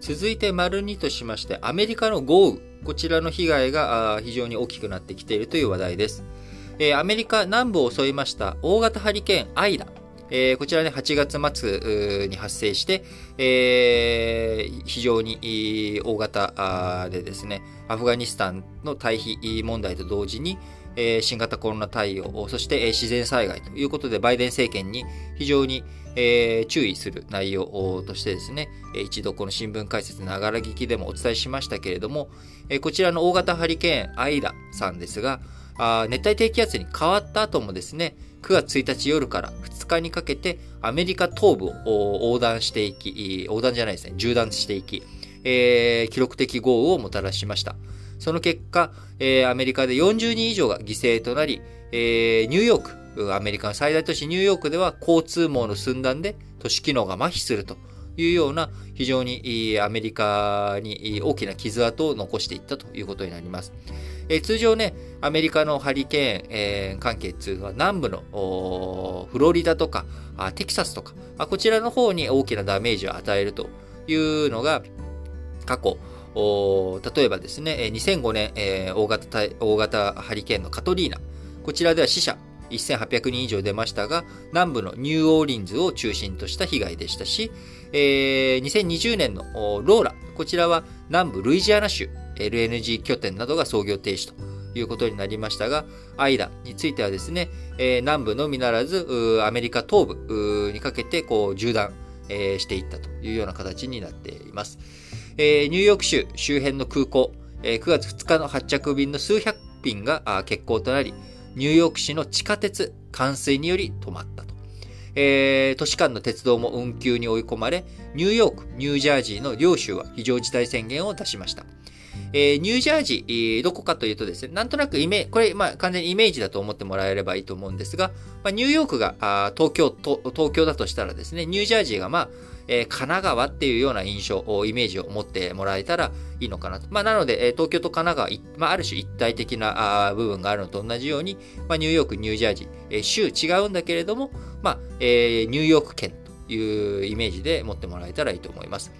続いて丸2としまして、アメリカの豪雨。こちらの被害が非常に大きくなってきているという話題です。アメリカ南部を襲いました大型ハリケーンアイダ。えー、こちらね、8月末に発生して、非常に大型でですね、アフガニスタンの退避問題と同時に、え、新型コロナ対応、そして、え、自然災害ということで、バイデン政権に非常に、え、注意する内容としてですね、一度この新聞解説ながら聞きでもお伝えしましたけれども、え、こちらの大型ハリケーン、アイダさんですが、あ熱帯低気圧に変わった後もですね、9月1日夜から2日にかけてアメリカ東部を横断していき、横断じゃないですね、縦断していき、えー、記録的豪雨をもたらしました。その結果、えー、アメリカで40人以上が犠牲となり、えー、ニューヨーク、アメリカの最大都市ニューヨークでは交通網の寸断で都市機能が麻痺するというような非常にアメリカに大きな傷跡を残していったということになります。え、通常ね、アメリカのハリケーン、えー、関係っていうのは南部のフロリダとかテキサスとかこちらの方に大きなダメージを与えるというのが過去、例えばですね、2005年、えー、大型大型ハリケーンのカトリーナ。こちらでは死者1800人以上出ましたが、南部のニューオーリンズを中心とした被害でしたし、えー、2020年のローラ。こちらは南部ルイジアナ州 LNG 拠点などが操業停止ということになりましたが、アイダについてはですね、えー、南部のみならず、アメリカ東部にかけてこう縦断、えー、していったというような形になっています。えー、ニューヨーク州周辺の空港、えー、9月2日の発着便の数百便が欠航となり、ニューヨーク市の地下鉄冠水により止まったと。えー、都市間の鉄道も運休に追い込まれ、ニューヨーク、ニュージャージーの両州は非常事態宣言を出しました。えー、ニュージャージー、どこかというとですね、なんとなくイメージ、これ、まあ、完全にイメージだと思ってもらえればいいと思うんですが、まあ、ニューヨークがあ東京と、東京だとしたらですね、ニュージャージーが、まあ、えー、神奈川っていうような印象、イメージを持ってもらえたらいいのかなと。まあ、なので、えー、東京と神奈川、まあ、ある種一体的なあ部分があるのと同じように、まあ、ニューヨーク、ニュージャージー、えー、州違うんだけれども、まあ、えー、ニューヨーク県いうイメージで持ってもらえたらいいと思います。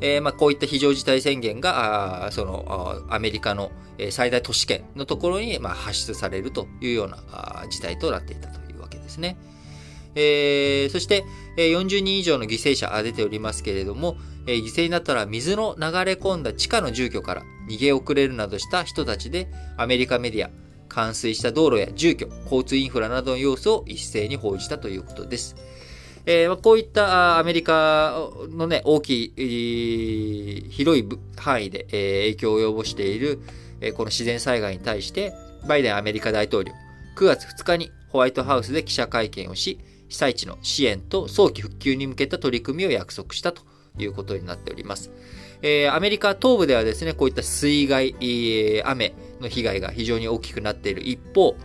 えー、まあ、こういった非常事態宣言が、あそのアメリカの最大都市圏のところに、まあ、発出されるというようなあ事態となっていたというわけですね。えー、そして、え40人以上の犠牲者が出ておりますけれども、えー、犠牲になったら水の流れ込んだ地下の住居から逃げ遅れるなどした人たちで、アメリカメディア、冠水した道路や住居、交通インフラなどの様子を一斉に報じたということです。えー、こういったアメリカのね、大きい、広い範囲で、え、影響を及ぼしている、え、この自然災害に対して、バイデンアメリカ大統領、9月2日にホワイトハウスで記者会見をし、被災地の支援と早期復旧に向けた取り組みを約束したということになっております。えー、アメリカ東部ではですね、こういった水害、え、雨の被害が非常に大きくなっている一方、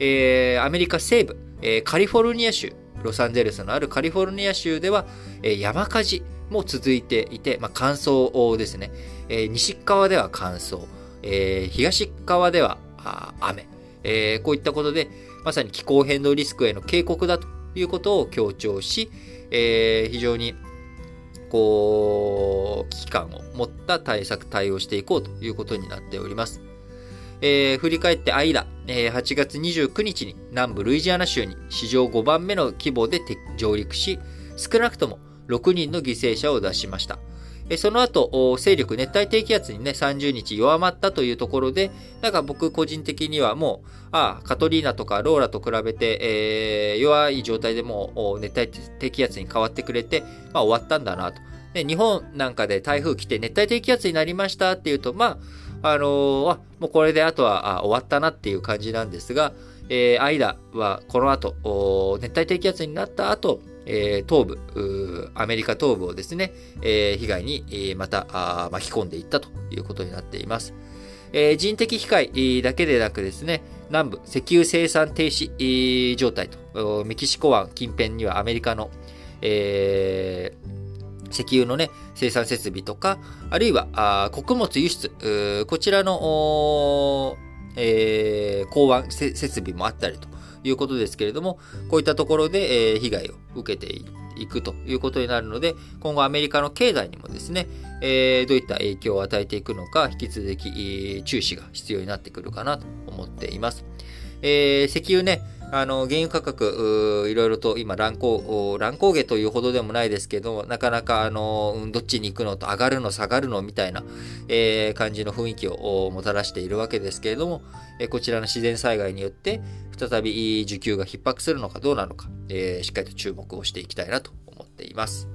えー、アメリカ西部、えー、カリフォルニア州、ロサンゼルスのあるカリフォルニア州では、え、山火事も続いていて、まあ、乾燥ですね。え、西側では乾燥、え、東側では雨、え、こういったことで、まさに気候変動リスクへの警告だということを強調し、え、非常にこう、危機感を持った対策、対応していこうということになっております。えー、振り返ってアイラ、えー、8月29日に南部ルイジアナ州に史上5番目の規模で上陸し、少なくとも6人の犠牲者を出しました。えその後、勢力熱帯低気圧にね、30日弱まったというところで、なんか僕個人的にはもう、ああ、カトリーナとかローラと比べて、えー、弱い状態でも熱帯低気圧に変わってくれて、まあ終わったんだなと。日本なんかで台風来て熱帯低気圧になりましたっていうと、まあ、あのー、あ、もうこれであとはあ終わったなっていう感じなんですが、えー、アイダはこの後、熱帯低気圧になった後、えー、東部、アメリカ東部をですね、えー、被害に、えー、また巻き込んでいったということになっています。えー、人的被害だけでなくですね、南部石油生産停止状態と、メキシコ湾近辺にはアメリカの、えー、石油のね、生産設備とか、あるいは穀物輸出、こちらの、えー、港湾設備もあったりということですけれども、こういったところで、えー、被害を受けていくということになるので、今後アメリカの経済にもですね、えー、どういった影響を与えていくのか、引き続き注視が必要になってくるかなと思っています。えー、石油ね、あの、原油価格、いろいろと今乱高、乱高下というほどでもないですけど、なかなか、あの、どっちに行くのと上がるの下がるのみたいな、えー、感じの雰囲気をもたらしているわけですけれども、えこちらの自然災害によって、再び需給が逼迫するのかどうなのか、えー、しっかりと注目をしていきたいなと思っています。